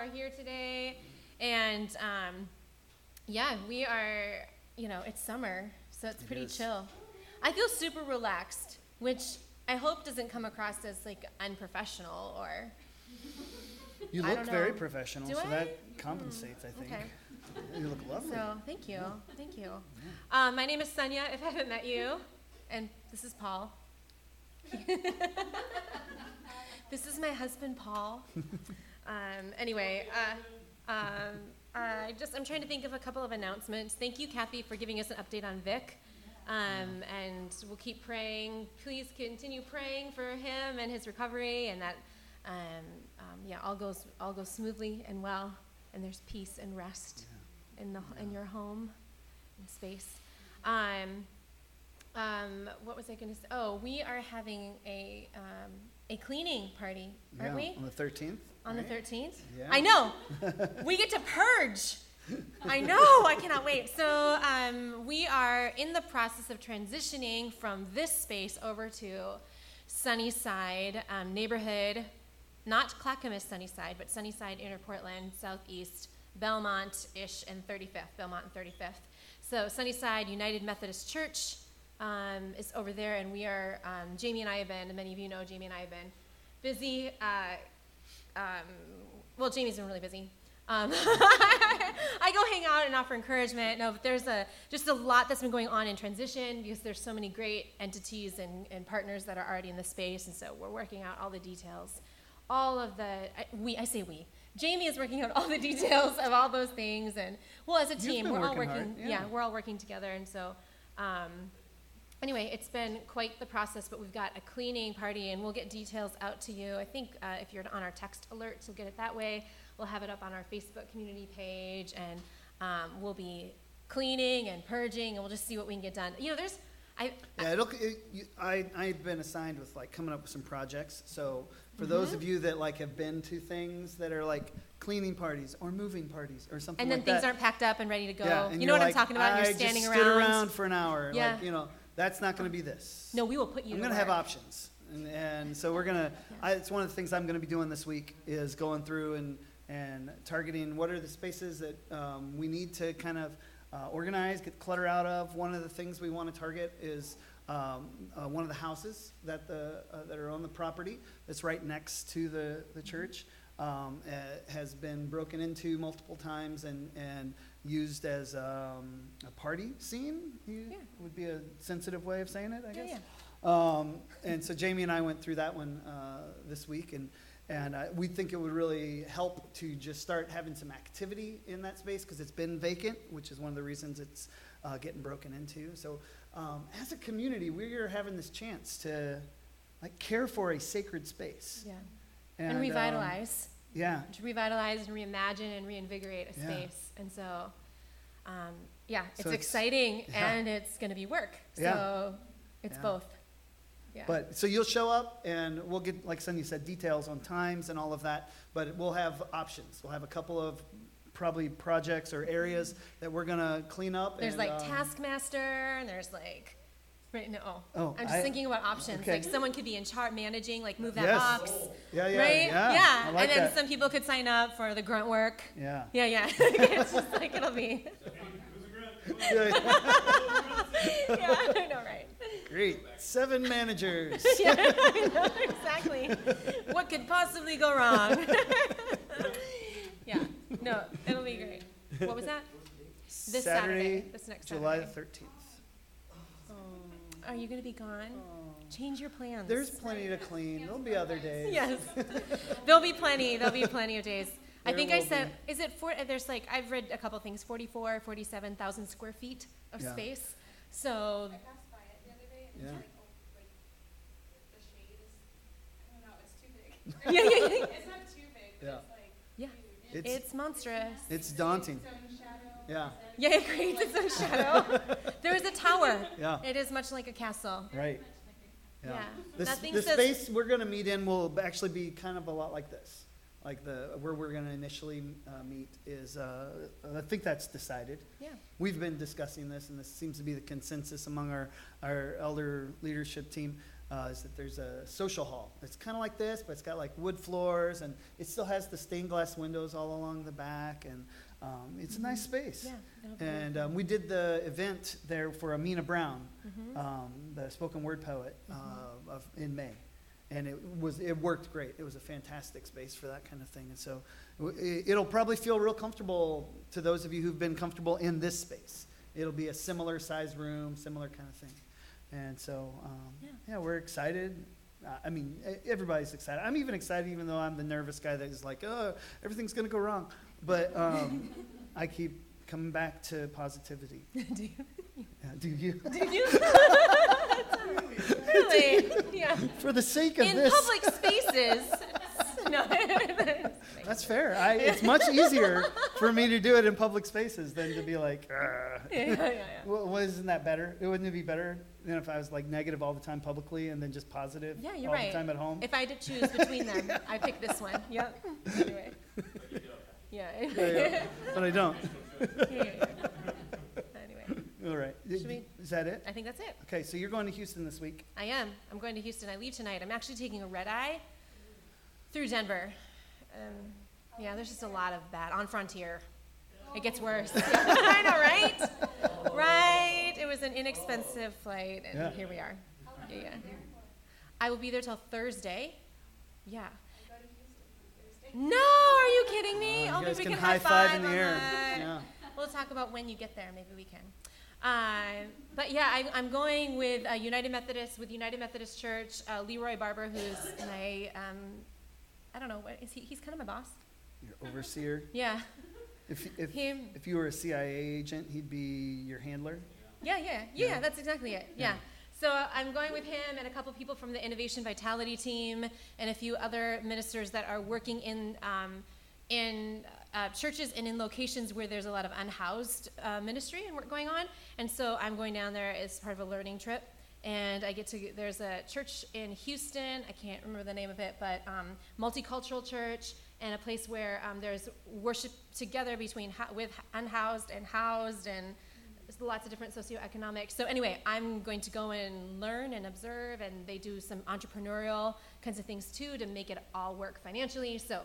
are here today. And um, yeah, we are, you know, it's summer, so it's It pretty is. chill. I feel super relaxed, which I hope doesn't come across as like unprofessional or. You look very professional, Do so I? That compensates, I think. Okay. You look lovely. So thank you, thank you. Um, my name is Sunia. If I haven't met you, and this is Paul. this is my husband, Paul. Um, anyway, uh, um, I just I'm trying to think of a couple of announcements. Thank you, Kathy, for giving us an update on Vic. Um, and we'll keep praying. Please continue praying for him and his recovery, and that um, um, yeah, all goes all goes smoothly and well, and there's peace and rest in the in your home and space. Um, um, what was I going to say? Oh, we are having a um, a cleaning party, aren't Yeah, we? On the 13th? On the 13th? Yeah. I know. we get to purge. I know. I cannot wait. So um, we are in the process of transitioning from this space over to Sunnyside um, neighborhood, not Clackamas Sunnyside, but Sunnyside, Inner Portland, Southeast, Belmont-ish, and 35th, Belmont and 35th. So Sunnyside United Methodist Church um, is over there, and we are, um, Jamie and I have been, and many of you know Jamie and I have been busy. Uh, um, well, Jamie's been really busy. Um, I go hang out and offer encouragement. No, but there's a just a lot that's been going on in transition because there's so many great entities and, and partners that are already in the space, and so we're working out all the details. All of the I, we, I say we. Jamie is working out all the details of all those things, and well, as a You've team, we're all working hard, yeah. we're all working together, and so. Um, anyway, it's been quite the process, but we've got a cleaning party, and we'll get details out to you. I think uh, if you're on our text alerts, you'll get it that way. We'll have it up on our Facebook community page, and um, we'll be cleaning and purging, and we'll just see what we can get done. You know, there's, I, Yeah, it'll, it, you, I, I've been assigned with like coming up with some projects. So for those Mm-hmm. of you that like have been to things that are like cleaning parties or moving parties or something and then like things that. aren't packed up and ready to go. yeah, you know what like, I'm talking about? I you're standing just around. stood around for an hour. Yeah. Like, you know, that's not going to be this. No, we will put you. I'm going to have options. And, and so we're going to, I it's one of the things I'm going to be doing this week is going through and, and targeting what are the spaces that um, we need to kind of uh, organize, get clutter out of. One of the things we want to target is um, uh, one of the houses that, the, uh, that are on the property that's right next to the, the church. Um, uh, has been broken into multiple times and, and used as um, a party scene. You- Yeah. Would be a sensitive way of saying it, I guess. yeah. Um, and so Jamie and I went through that one uh, this week, and and uh, we think it would really help to just start having some activity in that space because it's been vacant, which is one of the reasons it's uh, getting broken into. So um, as a community, we are having this chance to like care for a sacred space Yeah. And, um, revitalize. Yeah, to revitalize and reimagine and reinvigorate a Yeah. space. And so, um, yeah, it's So it's- exciting yeah. and it's going to be work. Yeah. So it's Yeah. both. Yeah. But so you'll show up, and we'll get, like Cindy said, details on times and all of that. But we'll have options. We'll have a couple of probably projects or areas that we're gonna clean up. there's and, like um, Taskmaster and there's like, right, no. Oh, I'm just I- thinking about options. okay. Like someone could be in chart managing, like move that Yes. box. Yeah, yeah, right? yeah. I like and then that. some people could sign up for the grunt work. Yeah. Yeah, yeah. it's just like it'll be. yeah, Yeah, I know, right? Great. Seven managers. yeah, I know, exactly. What could possibly go wrong? yeah, no, it'll be great. What was that? This Saturday, this next July the Saturday. thirteenth. Are you going to be gone? Oh. Change your plans. There's plenty to clean. There'll be other days. yes, there'll be plenty. There'll be plenty of days. I think I will said, is it four? There's like I've read a couple things, 44, 47,000 square feet of Yeah. space. So I passed by it the other day and Yeah. it's like, oh, like, the shade is, I don't know, it's too big. yeah, yeah, yeah. It's not too big, but Yeah. it's like Yeah. huge. It's It's monstrous. it's daunting. Its own shadow. Yeah. Yeah, it creates its own shadow. there is a tower. Yeah. It is much like a castle. Right. Yeah. Yeah. This, the says- space we're going to meet in will actually be kind of a lot like this. Like the where we're going to initially uh, meet is, uh, I think that's decided. Yeah. We've been discussing this, and this seems to be the consensus among our, our elder leadership team uh, is that there's a social hall. It's kind of like this, but it's got like wood floors, and it still has the stained glass windows all along the back, and um, it's a nice space. Yeah. And um, we did the event there for Amena Brown, Mhm. um, the spoken word poet, uh, of, in May. And it was, it worked great. It was a fantastic space for that kind of thing. And so w- i- it'll probably feel real comfortable to those of you who've been comfortable in this space. It'll be a similar size room, similar kind of thing. And so, um, Yeah. yeah, we're excited. Uh, I mean, everybody's excited. I'm even excited, even though I'm the nervous guy that is like, oh, everything's going to go wrong. But um, I keep coming back to positivity. do you? Yeah, do you? Do you? really? Yeah. For the sake of In this, public spaces. no. that's fair. I, it's much easier for me to do it in public spaces than to be like, yeah, yeah, yeah. well, wasn't that better? It wouldn't it be better than if I was like negative all the time publicly and then just positive Yeah, you're all right. the time at home? If I had to choose between them, I pick this one. Yep. Anyway. Yeah. Yeah, yeah. But I don't. Yeah, yeah, yeah. Anyway, All right. Should we- Is that it? I think that's it. Okay, so you're going to Houston this week. I am. I'm going to Houston. I leave tonight. I'm actually taking a red eye through Denver. Um, yeah, there's just a lot of that on Frontier. It gets worse. I know, right? Right. It was an inexpensive flight, and Yeah. here we are. Yeah, yeah. I will be there till Thursday. Yeah. No, are you kidding me? Uh, oh, you maybe guys we can can high five in the air. Yeah. We'll talk about when you get there. Maybe we can. Uh, but yeah, I, I'm going with uh, United Methodist with United Methodist Church. Uh, Leroy Barber, who's my um, I don't know what is he? He's kind of my boss. Your overseer. Yeah, If, if, him. if you were a CIA agent, he'd be your handler. Yeah, yeah, yeah. Yeah. That's exactly it. Yeah. Yeah. So I'm going with him and a couple people from the Innovation Vitality team and a few other ministers that are working in um, in uh, churches and in locations where there's a lot of unhoused uh, ministry and work going on. And so I'm going down there as part of a learning trip. And I get to, there's a church in Houston, I can't remember the name of it, but um, multicultural church and a place where um, there's worship together between with unhoused and housed and lots of different socioeconomic. So anyway, I'm going to go and learn and observe, and they do some entrepreneurial kinds of things too to make it all work financially. So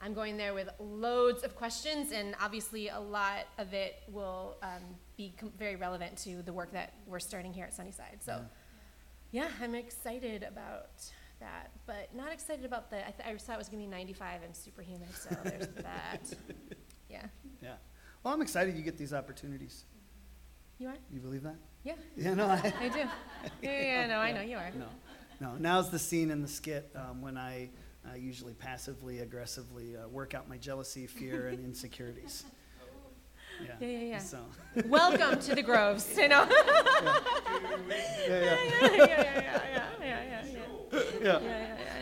I'm going there with loads of questions, and obviously a lot of it will um, be com- very relevant to the work that we're starting here at Sunnyside. So yeah, I'm excited about that, but not excited about the. I, th- I saw it was going to be 95 and superhuman, so there's that. Yeah, Yeah. Well, I'm excited you get these opportunities. you are. You believe that? Yeah, Yeah, no, I, I do. Yeah, yeah, yeah, no, I know you are. no, no. Now's the scene in the skit um, when I uh, usually passively, aggressively uh, work out my jealousy, fear, and insecurities. Yeah, yeah, yeah. So. Welcome to the Groves, you know. yeah, yeah, yeah, yeah, yeah.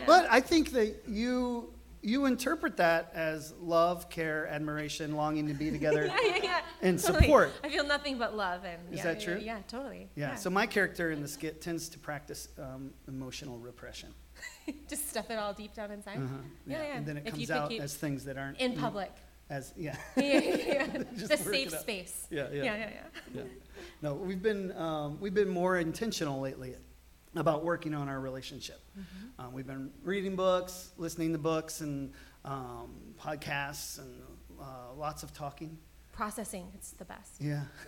But I think that you you interpret that as love, care, admiration, longing to be together, yeah, yeah, yeah. and totally. support. I feel nothing but love. And is yeah, that true? Yeah, totally. Yeah. So my character in the skit tends to practice um, emotional repression. Just stuff it all deep down inside. Uh-huh. Yeah. and then it comes out as things that aren't in public. As yeah. yeah, yeah, yeah. Just the safe space. Yeah, yeah. Yeah, yeah, yeah. yeah. No, we've been um, we've been more intentional lately about working on our relationship. Mm-hmm. Um, we've been reading books, listening to books, and um, podcasts, and uh, lots of talking. Processing, it's the best. Yeah.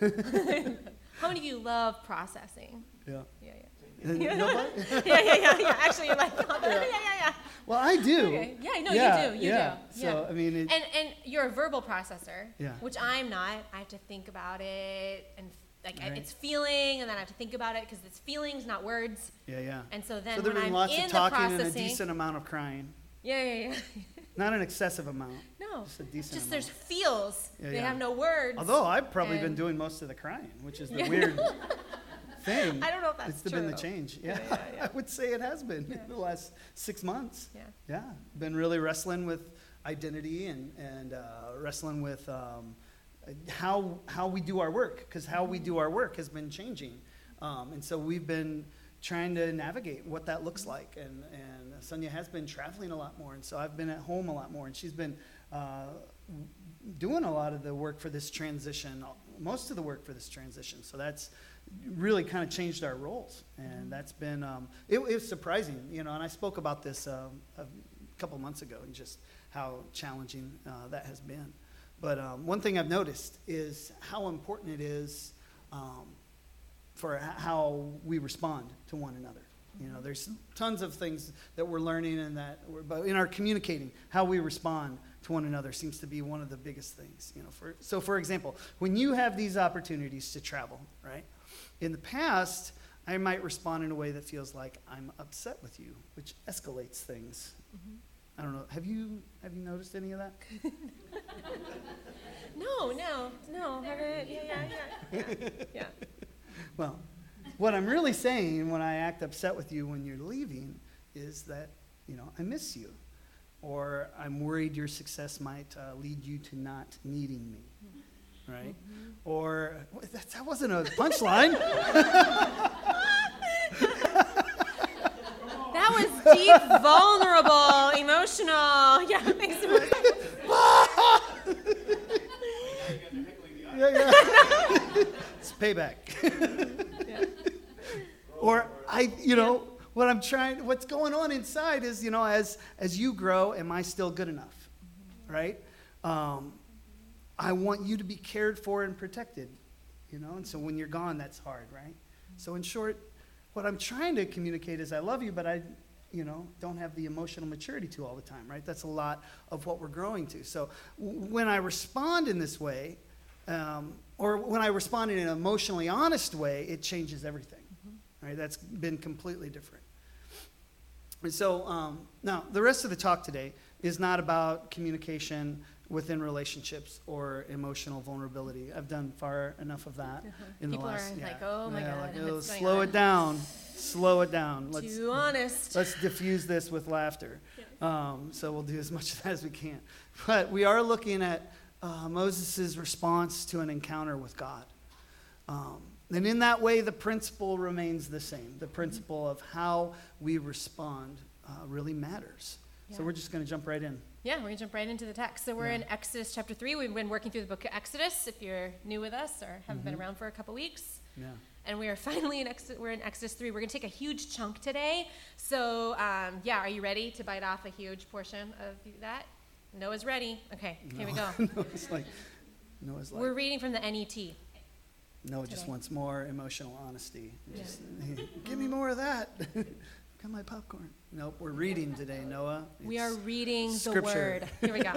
How many of you love processing? yeah. Yeah, Nobody? Uh, yeah. yeah, yeah, yeah, yeah. Actually, you're like, oh, yeah, yeah, yeah. Well, I do. Okay. Yeah, no, yeah, you do. You yeah. do. So I mean, it, and and you're a verbal processor, Yeah. which I'm not. I have to think about it, and like I- it's feeling, and then I have to think about it because it's feelings, not words. yeah, yeah. And so then so when I'm lots in of the talking and a decent amount of crying. yeah, yeah, yeah. Not an excessive amount. No, Just a decent just amount. there's feels. Yeah, they yeah. have no words. Although I've probably been doing most of the crying, which is the Yeah. weird thing. I don't know if that's it's been the change. Yeah, Yeah, yeah, yeah. I would say it has been in the last six months. Yeah. Yeah, been really wrestling with identity and and uh, wrestling with um, how how we do our work because how we do our work has been changing, um, and so we've been trying to navigate what that looks like. And and Sunia has been traveling a lot more, and so I've been at home a lot more, and she's been. Uh, doing a lot of the work for this transition most of the work for this transition so that's really kind of changed our roles, and that's been um, it, it was surprising, you know. And I spoke about this um, a couple months ago, and just how challenging uh, that has been. But um, one thing I've noticed is how important it is um, for how we respond to one another. You know, there's tons of things that we're learning, and that we're, but in our communicating, how we respond to one another seems to be one of the biggest things. You know, for so for example, when you have these opportunities to travel, right? In the past, I might respond in a way that feels like I'm upset with you, which escalates things. I don't know. Have you have you noticed any of that? No, no, no. Haven't. Yeah, yeah, yeah. Yeah. Well, what I'm really saying when I act upset with you when you're leaving is that, you know, I miss you. Or I'm worried your success might uh, lead you to not needing me. Right? Or that, that wasn't a punchline. That was deep, vulnerable, emotional. Yeah, thanks so much. yeah, yeah. it's payback. Yeah. or I, you know, what I'm trying, what's going on inside is, you know, as as you grow, am I still good enough, right? Um, I want you to be cared for and protected, you know, and so when you're gone, that's hard, right? So in short, what I'm trying to communicate is I love you, but I, you know, don't have the emotional maturity to all the time, right? That's a lot of what we're growing to. So w- when I respond in this way, um, or when I respond in an emotionally honest way, it changes everything. Right? That's been completely different. And so um, now the rest of the talk today is not about communication within relationships or emotional vulnerability. I've done far enough of that in People the are last. like, "Oh my God, like, "Oh, slow on?" it down, slow it down. Let's Too honest. let's diffuse this with laughter. Um, so we'll do as much of that as we can. But we are looking at uh, Moses' response to an encounter with God. Um, and in that way, the principle remains the same. The principle of how we respond uh, really matters. So we're just going to jump right in. Yeah, we're gonna jump right into the text. So we're Yeah. in Exodus chapter three. We've been working through the book of Exodus. If you're new with us or haven't been Mhm. around for a couple weeks, Yeah. and we are finally in Exodus. We're in Exodus three. We're gonna take a huge chunk today. So um, yeah, are you ready to bite off a huge portion of that? Noah's ready. Okay, here we go. Noah's like, Noah's like, We're reading from the NET. Noah just wants more emotional honesty. Yeah. Just, give me more of that. Got my popcorn. Nope, we're reading today, Noah. We are reading the scripture. word. Here we go.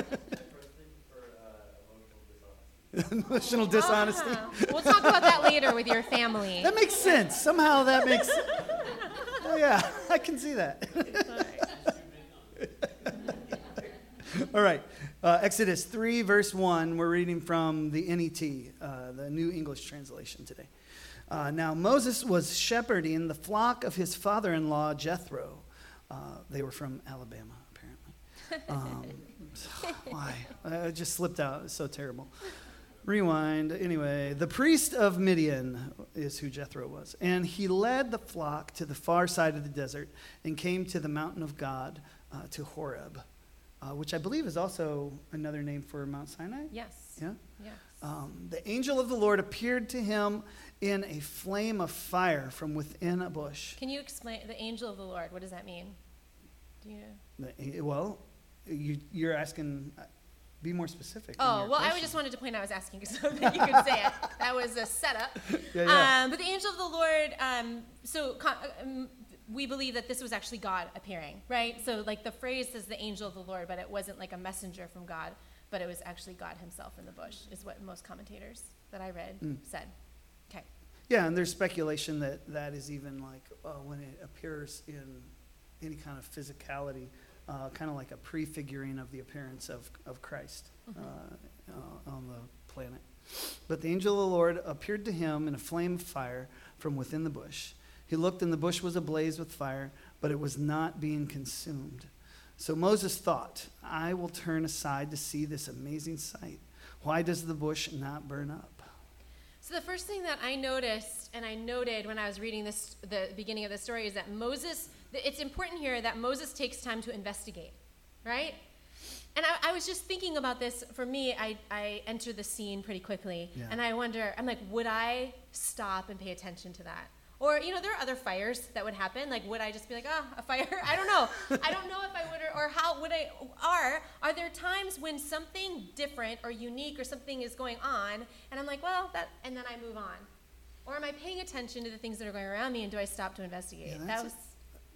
emotional dishonesty. Ah, we'll talk about that later with your family. That makes sense. Somehow that makes. oh yeah, I can see that. All right, uh, Exodus three verse one. We're reading from the NET, uh, the New English Translation today. Uh, now Moses was shepherding the flock of his father-in-law Jethro. Uh, they were from Alabama, apparently. Um, why? I just slipped out. It's so terrible. Rewind. Anyway, the priest of Midian is who Jethro was. And he led the flock to the far side of the desert and came to the mountain of God, uh, to Horeb, uh, which I believe is also another name for Mount Sinai. Yes. Yeah? Yes. Um, the angel of the Lord appeared to him in a flame of fire from within a bush. Can you explain the angel of the Lord? What does that mean? Do you? The- well, you, you're asking, uh, be more specific. Oh, well, I question. just wanted to point out I was asking so that you could say it. That was a setup. Yeah, yeah. Um, but the angel of the Lord, um, so um, we believe that this was actually God appearing, right? So, like the phrase says the angel of the Lord, but it wasn't like a messenger from God, but it was actually God himself in the bush, is what most commentators that I read Mm. said. Okay. Yeah, and there's speculation that that is even like uh, when it appears in any kind of physicality, uh, kind of like a prefiguring of the appearance of, of Christ uh, uh, on the planet. But the angel of the Lord appeared to him in a flame of fire from within the bush. He looked, and the bush was ablaze with fire, but it was not being consumed. So Moses thought, I will turn aside to see this amazing sight. Why does the bush not burn up? So the first thing that I noticed, and I noted when I was reading this, the beginning of the story, is that Moses. It's important here that Moses takes time to investigate, right? and I, I was just thinking about this. For me, I, I enter the scene pretty quickly, Yeah. and I wonder, I'm like, would I stop and pay attention to that? Or, you know, there are other fires that would happen. Like, would I just be like, ah, a fire? I don't know. I don't know if I would, or, or how would I, are, are there times when something different or unique or something is going on, and I'm like, well, that, and then I move on? Or am I paying attention to the things that are going around me, and do I stop to investigate? Yeah, that that's- was,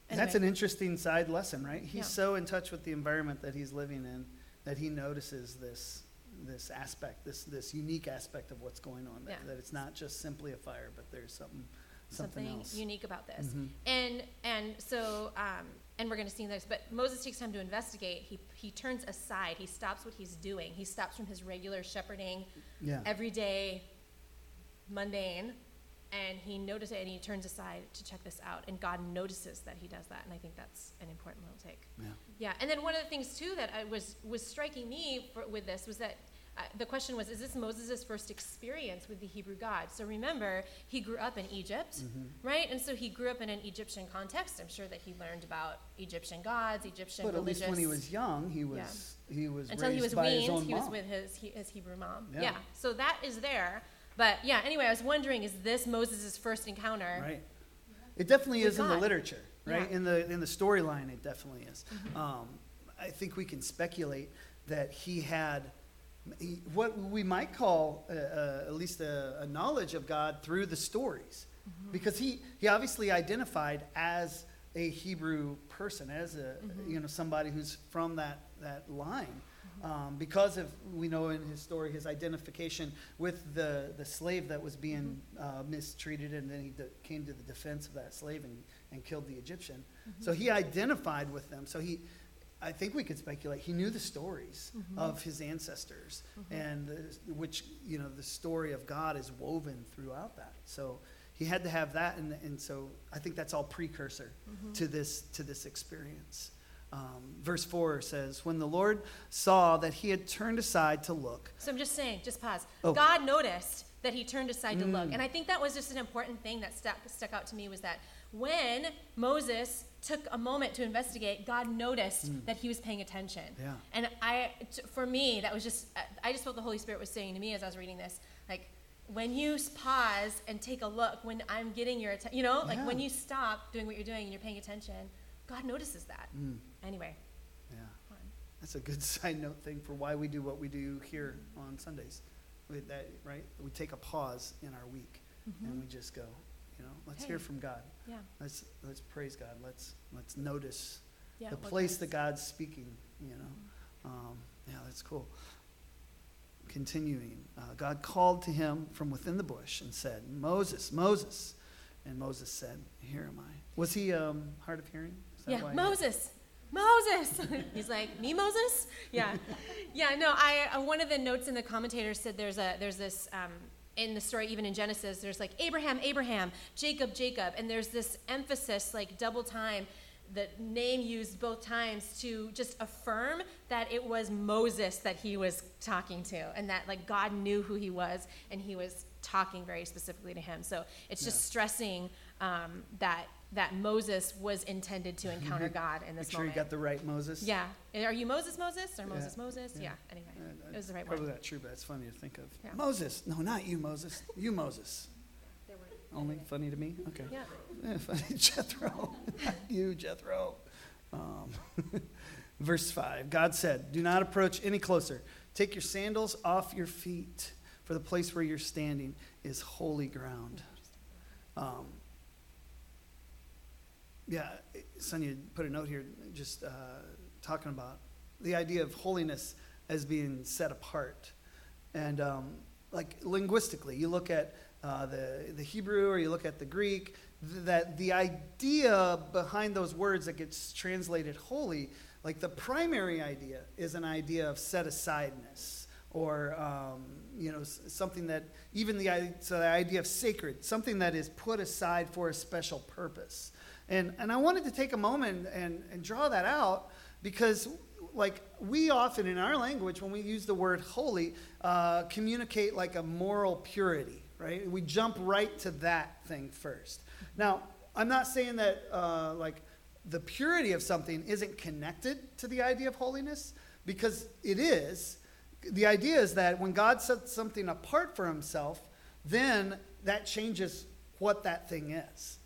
That's anyway. an interesting side lesson, right? He's Yeah. so in touch with the environment that he's living in that he notices this this aspect, this this unique aspect of what's going on. That, Yeah. that it's not just simply a fire, but there's something something, something unique about this. Mhm. And and so um, and we're going to see this, but Moses takes time to investigate. He he turns aside. He stops what he's doing. He stops from his regular shepherding, Yeah. everyday, mundane, and he notices it and he turns aside to check this out. And God notices that he does that, and I think that's an important little take. yeah. Yeah, and then one of the things too that I was was striking me for, with this was that uh, the question was, is this Moses' first experience with the Hebrew God? So remember, he grew up in Egypt, Mm-hmm. right? And so he grew up in an Egyptian context. I'm sure that he learned about Egyptian gods, Egyptian But at least when he was young, he was he was until raised he was by his weaned, he was mom. with his he, his Hebrew mom. Yeah. Yeah. So that is there. But yeah, anyway, I was wondering, is this Moses' first encounter? Right. It definitely is in the literature, right? Yeah. Mm-hmm. In the in the storyline, it definitely is. Um, I think we can speculate that he had what we might call uh, uh, at least a, a knowledge of God through the stories, Mm-hmm. because he he obviously identified as a Hebrew person, as a Mm-hmm. you know somebody who's from that that line. Um, because of we know in his story his identification with the, the slave that was being uh, mistreated and then he de- came to the defense of that slave and, and killed the Egyptian. So he identified with them. So he, I think we could speculate he knew the stories of his ancestors and the, which you know the story of God is woven throughout that. So he had to have that and, and so I think that's all precursor to this to this experience. Um, verse 4 says, When the Lord saw that he had turned aside to look, So I'm just saying, just pause. Oh. God noticed that he turned aside to look. Mm. And I think that was just an important thing that stuck, stuck out to me was that when Moses took a moment to investigate, God noticed that he was paying attention. Mm. Yeah. And I, t- for me, that was just, I just felt the Holy Spirit was saying to me as I was reading this, like, when you pause and take a look, when I'm getting your attention, you know, like Yeah. when you stop doing what you're doing and you're paying attention, God notices that. Mm. Anyway, yeah, fun. that's a good side note thing for why we do what we do here on Sundays. With that, right? We take a pause in our week and we just go, you know, let's hear from God. yeah. Let's let's praise God. Let's let's notice yeah the place that God's speaking. You know, um, yeah, that's cool. Continuing, uh, God called to him from within the bush and said, "Moses, Moses," and Moses said, "Here am I." Was he um, hard of hearing? Is that Yeah, why- Moses. Moses. He's like, me, Moses? Yeah, yeah. No, I. Uh, one of the notes in the commentators said there's a there's this um, in the story, even in Genesis, there's like Abraham, Abraham, Jacob, Jacob, and there's this emphasis, like double time, the name used both times to just affirm that it was Moses that he was talking to, and that like God knew who he was, and he was talking very specifically to him. So it's just Yeah. stressing um, that that Moses was intended to encounter God in this Make this sure you got the right Moses. yeah. Are you Moses Moses or Yeah, Moses Moses? yeah. Yeah. Anyway, Uh, it was the right Probably one. not true, but it's funny to think of. Yeah. Moses. No, not you, Moses. You, Moses. Only funny to me? Okay. Yeah. Eh, funny, Jethro. Not you, Jethro. Um, verse 5 God said, Do not approach any closer. Take your sandals off your feet, for the place where you're standing is holy ground. Um, yeah, Sunia put a note here just uh, talking about the idea of holiness as being set apart. And um, like linguistically, you look at uh, the, the Hebrew or you look at the Greek, th- that the idea behind those words that gets translated holy, like the primary idea is an idea of set asideness or um, you know something that even the, so the idea of sacred, something that is put aside for a special purpose. And, and I wanted to take a moment and, and draw that out because like we often in our language when we use the word holy uh, communicate like a moral purity right we jump right to that thing first now i'm not saying that uh, like the purity of something isn't connected to the idea of holiness because it is. The idea is that when God sets something apart for himself, then that changes what that thing is.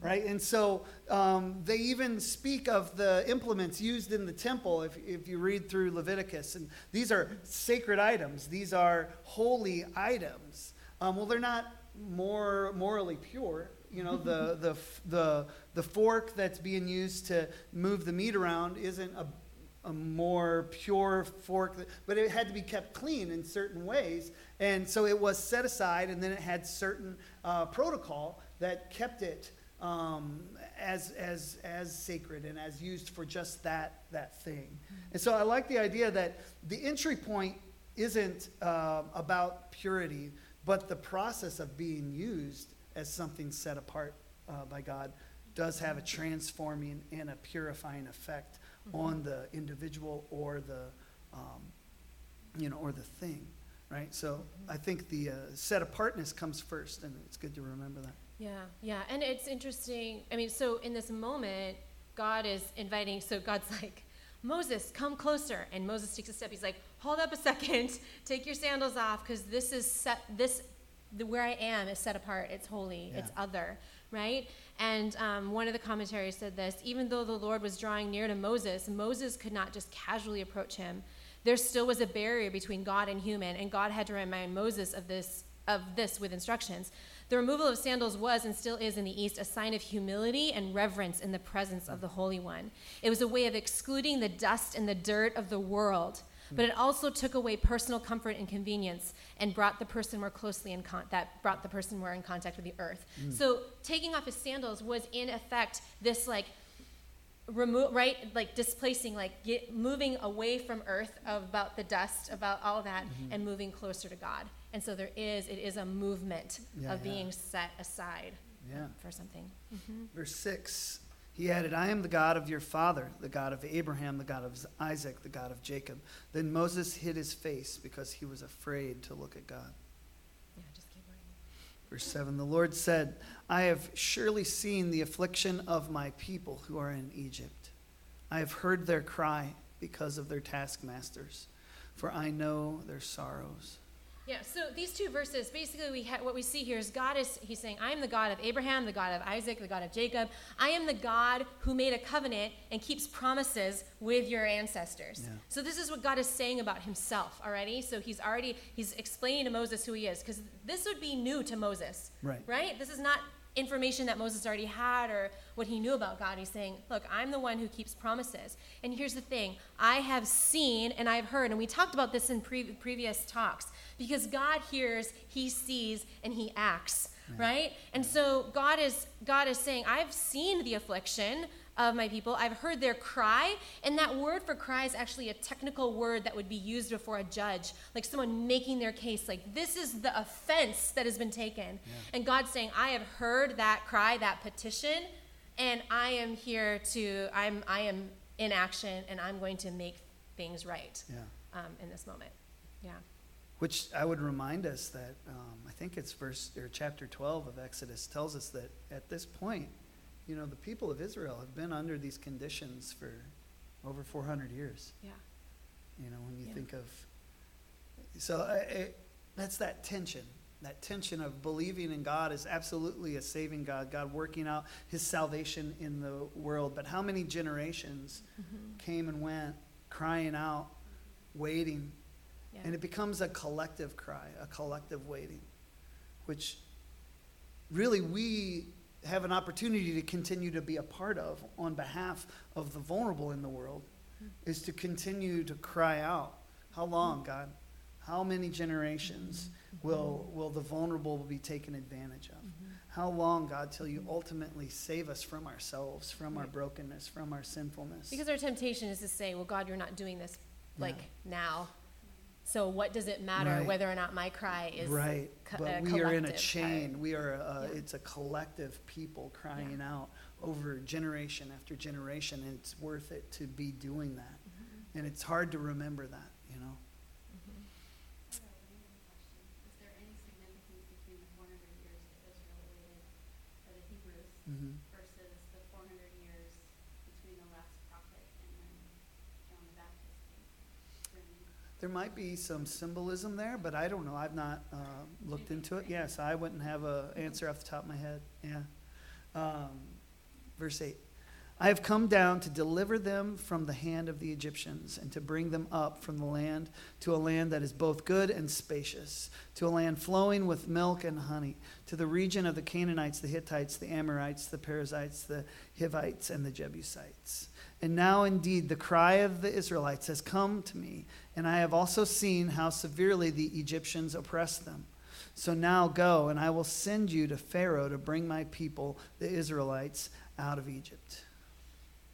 Right? And so um, they even speak of the implements used in the temple if, if you read through Leviticus. And these are sacred items, these are holy items. Um, well, they're not more morally pure. You know, the, the, the, the fork that's being used to move the meat around isn't a, a more pure fork, but it had to be kept clean in certain ways. And so it was set aside, and then it had certain uh, protocol that kept it um, as, as, as sacred and as used for just that, that thing. And so I like the idea that the entry point isn't uh, about purity, but the process of being used as something set apart uh, by God does have a transforming and a purifying effect Mm-hmm. on the individual or the, um, you know, or the thing, right? So I think the uh, set apartness comes first, and it's good to remember that. Yeah, yeah. And it's interesting. I mean, so in this moment, God is inviting, so God's like, Moses, come closer. And Moses takes a step. He's like, hold up a second, take your sandals off, because this is set, this, the, where I am is set apart. It's holy, it's other, right? And um, one of the commentaries said this even though the Lord was drawing near to Moses, Moses could not just casually approach him. There still was a barrier between God and human, and God had to remind Moses of this, of this with instructions. The removal of sandals was and still is in the East a sign of humility and reverence in the presence of the Holy One. It was a way of excluding the dust and the dirt of the world, but it also took away personal comfort and convenience and brought the person more closely in con- that brought the person more in contact with the earth. So taking off his sandals was in effect this like remove right like displacing like get, moving away from earth about the dust about all that Mm-hmm. and moving closer to god and so there is it is a movement Yeah, of yeah. being set aside um, Yeah. for something mm-hmm. Verse 6, he added, I am the God of your father, the God of Abraham, the God of Isaac, the God of Jacob. Then Moses hid his face because he was afraid to look at God. yeah just keep reading Verse 7 The Lord said, I have surely seen the affliction of my people who are in Egypt. I have heard their cry because of their taskmasters, for I know their sorrows. Yeah so these two verses basically we ha- what we see here is god is he's saying i am the god of abraham the god of isaac the god of jacob i am the god who made a covenant and keeps promises with your ancestors Yeah. so this is what god is saying about himself already so he's already he's explaining to moses who he is because this would be new to moses Right. right this is not information that moses already had or what he knew about god he's saying look i'm the one who keeps promises. And here's the thing i have seen and i've heard and we talked about this in pre- previous talks because god hears he sees and he acts right. and so god is god is saying i've seen the affliction of my people. I've heard their cry and that word for cry is actually a technical word that would be used before a judge like someone making their case like this is the offense that has been taken. And god's saying i have heard that cry that petition and i am here to i'm i am in action and i'm going to make things right Yeah. um, in this moment. Yeah. Which I would remind us that um, I think it's verse or chapter 12 of Exodus tells us that at this point, you know, the people of Israel have been under these conditions for over 400 years. yeah You know, when you Yeah. think of, so I, I, that's that tension. That tension of believing in God is absolutely a saving God, God working out His salvation in the world. But how many generations Mm-hmm. came and went, crying out, waiting, yeah and it becomes a collective cry, a collective waiting, which really we have an opportunity to continue to be a part of on behalf of the vulnerable in the world, is to continue to cry out, How long, God? How many generations will, will the vulnerable be taken advantage of? How long, God, till you ultimately save us from ourselves, from our brokenness, from our sinfulness? Because our temptation is to say, well, God, you're not doing this like Yeah. now. So what does it matter Right. whether or not my cry is right co- but a we are in a collective chain cry? we are a, Yeah. it's a collective people crying out over generation after generation and it's worth it to be doing that Mm-hmm. and it's hard to remember that you know mm-hmm. I have a random question. Is there any significance between the four hundred years that Israel waited for the Hebrews hmm versus the four hundred years between the last prophet and when John the Baptist came? There might be some symbolism there, but I don't know. I've not uh, looked into it. Yes, I wouldn't have an answer off the top of my head. Yeah. Um, verse 8 I have come down to deliver them from the hand of the Egyptians and to bring them up from the land to a land that is both good and spacious, to a land flowing with milk and honey, to the region of the Canaanites, the Hittites, the Amorites, the Perizzites, the Hivites, and the Jebusites. And now indeed the cry of the Israelites has come to me, and I have also seen how severely the Egyptians oppress them. So now go, and I will send you to Pharaoh to bring my people, the Israelites, out of Egypt.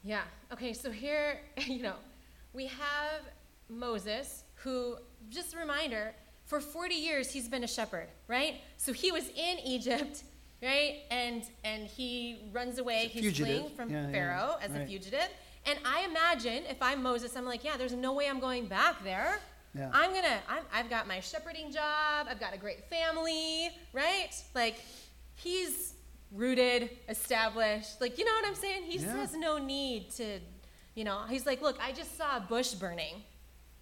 Yeah. Okay, so here, you know, we have Moses, who, just a reminder, for 40 years he's been a shepherd, right? So he was in Egypt, right? And and he runs away, he's fleeing from Yeah, yeah, Pharaoh as a fugitive. And I imagine if I'm Moses, I'm like, yeah, there's no way I'm going back there. Yeah. I'm gonna, I'm, I've got my shepherding job, I've got a great family, right? Like, he's rooted, established. Like, you know what I'm saying? He Yeah. has no need to, you know, he's like, look, I just saw a bush burning.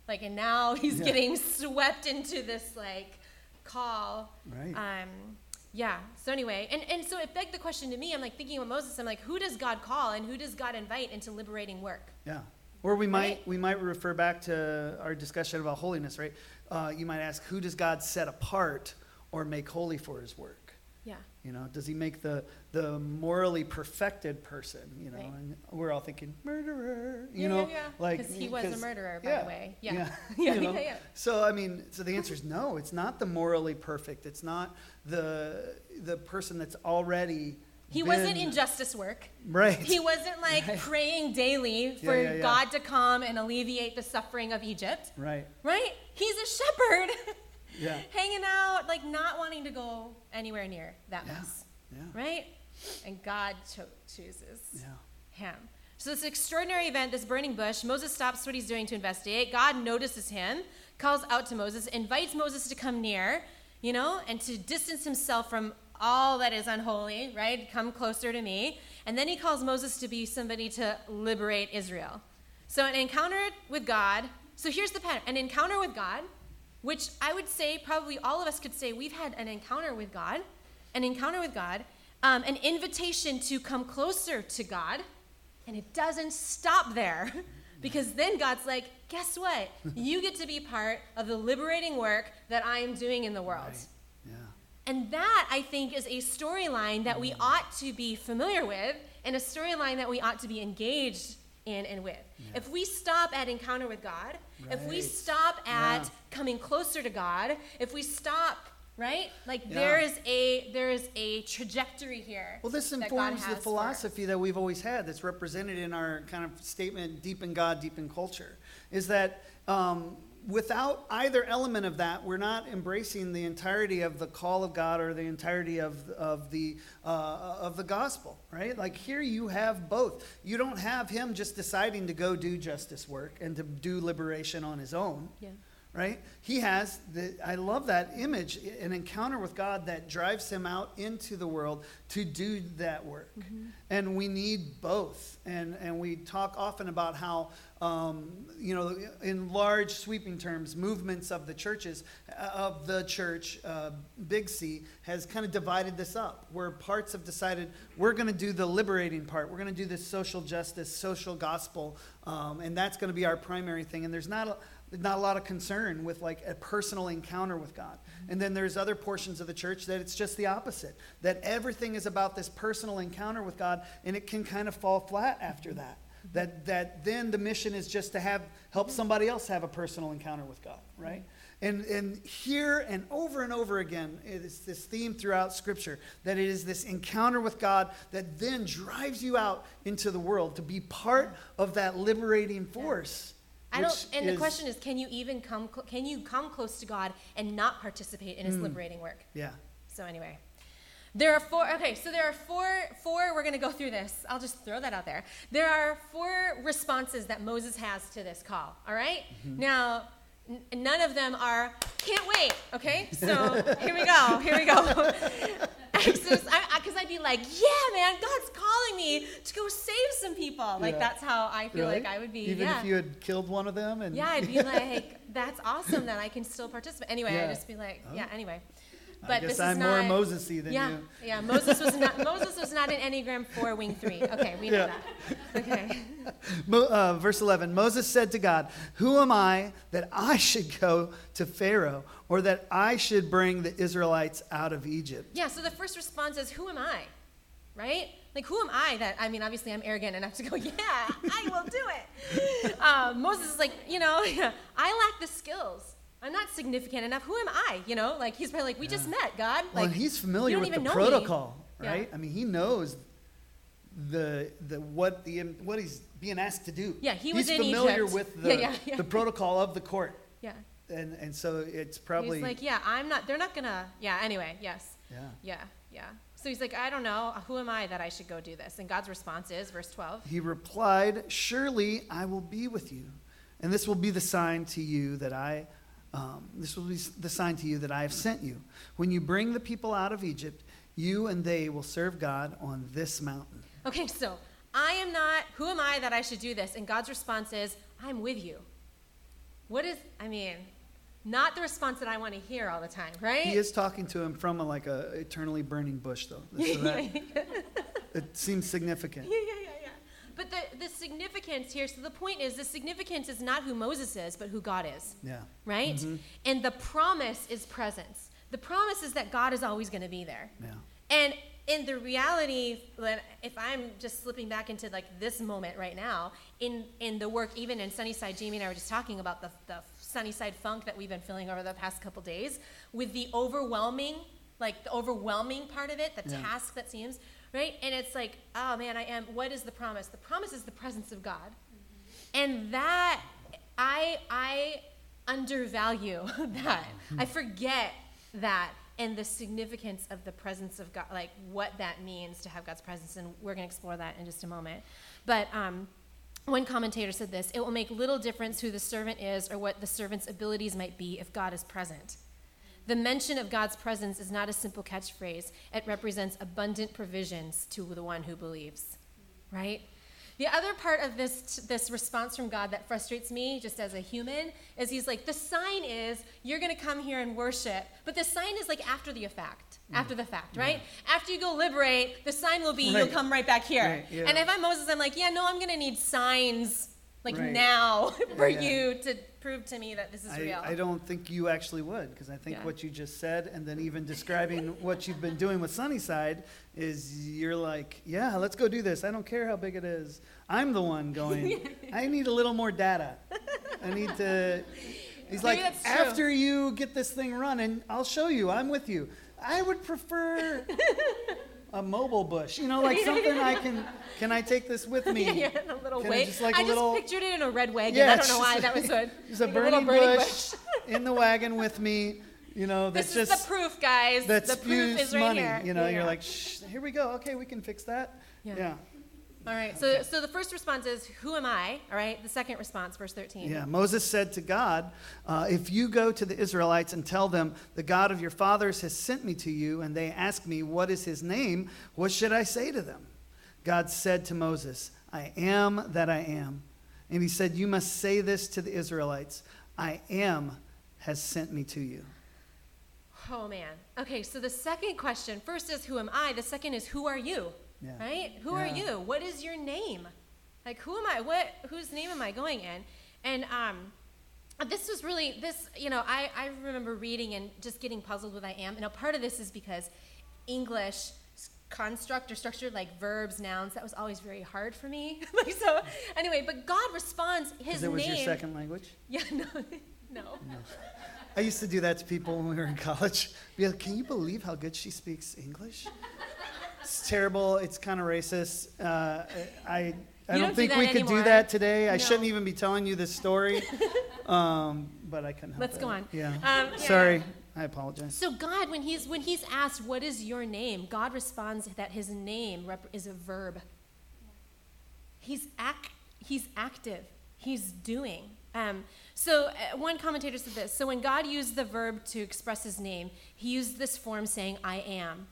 Like, and now he's Yeah. getting swept into this, like, call. Right. Um, yeah. So anyway, and, and so it begged the question to me. I'm like thinking of Moses. I'm like, who does God call and who does God invite into liberating work? Yeah. Or we might Right? we might refer back to our discussion about holiness, right? Uh, you might ask, who does God set apart or make holy for His work? Yeah. You know, does He make the the morally perfected person? You know, Right. and we're all thinking murderer. You Yeah, know, yeah, yeah. like because he was a murderer, by the way. Yeah. Yeah. Yeah, you know? yeah. So I mean, so the answer is no. It's not the morally perfect. It's not the the person that's already. He wasn't in justice work. Right. He wasn't like Right. praying daily for. God to come and alleviate the suffering of Egypt, right. right? He's a shepherd Yeah. hanging out, like not wanting to go anywhere near that Yeah. mess, Yeah. right? And God cho- chooses Yeah. him. So this extraordinary event, this burning bush, Moses stops what he's doing to investigate. God notices him, calls out to Moses, invites Moses to come near, you know, and to distance himself from all that is unholy, right? Come closer to me. And then he calls Moses to be somebody to liberate Israel. So an encounter with God. So here's the pattern: an encounter with God, which I would say probably all of us could say we've had an encounter with God, an encounter with God, um, an invitation to come closer to God, and it doesn't stop there. Because then God's like, guess what? You get to be part of the liberating work that I am doing in the world. Right. Yeah. And that, I think, is a storyline that we ought to be familiar with and a storyline that we ought to be engaged in and with. If we stop at encounter with God, if we stop at Yeah. coming closer to God, if we stop, right? Like Yeah. there is a there is a trajectory here. Well, this informs the philosophy that we've always had that's represented in our kind of statement, deep in God, deep in culture, is that um, without either element of that, we're not embracing the entirety of the call of God or the entirety of, of, the, uh, of the gospel, right? Like here you have both. You don't have him just deciding to go do justice work and to do liberation on his own Yeah. Right? He has the I love that image, an encounter with God that drives him out into the world to do that work. And we need both. And and we talk often about how um, you know, in large sweeping terms, movements of the churches, uh, of the church, uh, Big C, has kind of divided this up, where parts have decided we're going to do the liberating part, we're going to do this social justice, social gospel, um, and that's going to be our primary thing. And there's not a, not a lot of concern with like a personal encounter with God. Mm-hmm. And then there's other portions of the church that it's just the opposite, that everything is about this personal encounter with God, and it can kind of fall flat after mm-hmm. that. That, that then the mission is just to have help mm-hmm. somebody else have a personal encounter with God, right? And, and here and over and over again, it's this theme throughout Scripture that it is this encounter with God that then drives you out into the world to be part of that liberating force. I don't. And the question is, can you even come? cl- Can you come close to God and not participate in His hmm. liberating work? Yeah. So anyway, there are four. Okay, so there are four. Four. We're going to go through this. I'll just throw that out there. There are four responses that Moses has to this call. All right? Mm-hmm. Now, n- none of them are can't wait. Okay, so here we go. Here we go. because I'd be like, yeah, man, God's calling me to go save some people. Like Yeah. that's how I feel Really? like I would be. Even yeah. if you had killed one of them and yeah, I'd be like, that's awesome that I can still participate. Anyway, Yeah. I'd just be like, oh. yeah. Anyway, but this I'm is more not. Moses-y than yeah, you. yeah. Moses was not. Moses was not an Enneagram four, wing three. Okay, we know Yeah. that. Okay. Mo- uh, verse 11 Moses said to God, Who am I that I should go to Pharaoh or that I should bring the Israelites out of Egypt? Yeah. So the first response is, "Who am I?" Right? Like, who am I that? I mean, obviously, I'm arrogant enough to go, "Yeah, I will do it." Um, Moses is like, you know, I lack the skills. I'm not significant enough. Who am I? You know, like he's probably like, "We just met, God." Well, Like, and he's familiar with the know me. protocol, Yeah. right? I mean, he knows the the what the what he's being asked to do. Yeah, he was he's in familiar Egypt. with the Yeah, yeah, yeah. the protocol of the court, Yeah. and and so it's probably He's like, yeah, I'm not. They're not gonna. Yeah. Anyway, yes. yeah. Yeah. Yeah. So he's like, I don't know. Who am I that I should go do this? And God's response is, verse 12. He replied, Surely I will be with you, and this will be the sign to you that I. Um, this will be the sign to you that I have sent you. When you bring the people out of Egypt, you and they will serve God on this mountain. Okay, so I am not. Who am I that I should do this? And God's response is, I'm with you. What is? I mean, not the response that I want to hear all the time, right? He is talking to him from a, like a eternally burning bush, though. So that, it seems significant. yeah, yeah, yeah. But the, the significance here, so the point is the significance is not who Moses is, but who God is. Yeah. right? Mm-hmm. And the promise is presence. The promise is that God is always going to be there. Yeah. And in the reality, if I'm just slipping back into like this moment right now, in in the work, even in Sunnyside, Jamie and I were just talking about the the Sunnyside funk that we've been feeling over the past couple days, with the overwhelming, like the overwhelming part of it, the Yeah. task that seems right, and it's like, oh man, I am. What is the promise? The promise is the presence of God, and that I I undervalue that. I forget that and the significance of the presence of God, like what that means to have God's presence, and we're going to explore that in just a moment. But um, one commentator said this: "It will make little difference who the servant is or what the servant's abilities might be if God is present." The mention of God's presence is not a simple catchphrase. It represents abundant provisions to the one who believes. Right? The other part of this this response from God that frustrates me just as a human is he's like the sign is you're going to come here and worship, but the sign is like after the fact, mm. after the fact, right? After you go liberate, the sign will be you'll come right back here. Right, yeah. And if I'm Moses, I'm like, yeah, no, I'm going to need signs like Right. now for Yeah. you to prove to me that this is I, real. I don't think you actually would, because I think Yeah. what you just said, and then even describing what you've been doing with Sunnyside, is you're like, yeah, let's go do this. I don't care how big it is. I'm the one going, I need a little more data. I need to. He's Maybe like, after you get this thing running, I'll show you. I'm with you. I would prefer a mobile bush, you know, like something I can. Can I take this with me? yeah, yeah, a little I just like I a little- just pictured it in a red wagon. Yeah, I don't know why just that was good. There's a Like little burning bush in the wagon with me. You know, that's This is just the proof, guys. that the proof is right money. here. You know, Yeah, you're like, Shh, here we go. Okay, we can fix that. Yeah. Yeah. All right. So, so the first response is, "Who am I?" All right. The second response, verse thirteen. Yeah. Moses said to God, uh, "If you go to the Israelites and tell them the God of your fathers has sent me to you, and they ask me what is His name, what should I say to them?" God said to Moses, "I am that I am," and He said, "You must say this to the Israelites: I am has sent me to you." Oh man. Okay. So the second question, first is, "Who am I?" The second is, "Who are you?" Yeah. Right. Who are you? What is your name? Like, who am I? What? Whose name am I going in? And um, this was really this. You know, I I remember reading and just getting puzzled with "I am." And a part of this is because English construct or structure like verbs, nouns. That was always very hard for me. like so. Anyway, but God responds. His it was name. your second language. Yeah. No. no. I used to do that to people when we were in college. Be like, can you believe how good she speaks English? It's terrible. It's kind of racist. Uh, I, I don't don't do think that we could do that today. I shouldn't even be telling you this story. um, but I couldn't help it. Let's it. go on. Yeah. Um, yeah. Sorry. I apologize. So God, when he's when he's asked, "What is your name?" God responds that his name rep- is a verb. He's act, he's active. He's doing. Um, so uh, one commentator said this. So when God used the verb to express his name, he used this form saying, "I am."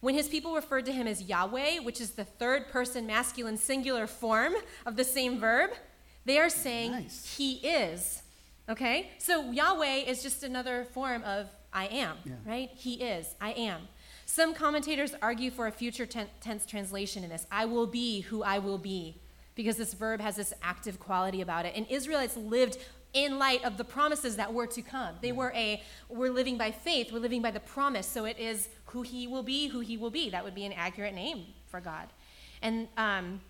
When his people referred to him as Yahweh, which is the third person masculine singular form of the same verb, they are saying Nice. he is. Okay? So Yahweh is just another form of I am, Yeah. right? He is. I am. Some commentators argue for a future ten- tense translation in this I will be who I will be, because this verb has this active quality about it. And Israelites lived in light of the promises that were to come. They were a, we're living by faith, we're living by the promise. So it is who he will be, who he will be. That would be an accurate name for God. And, um,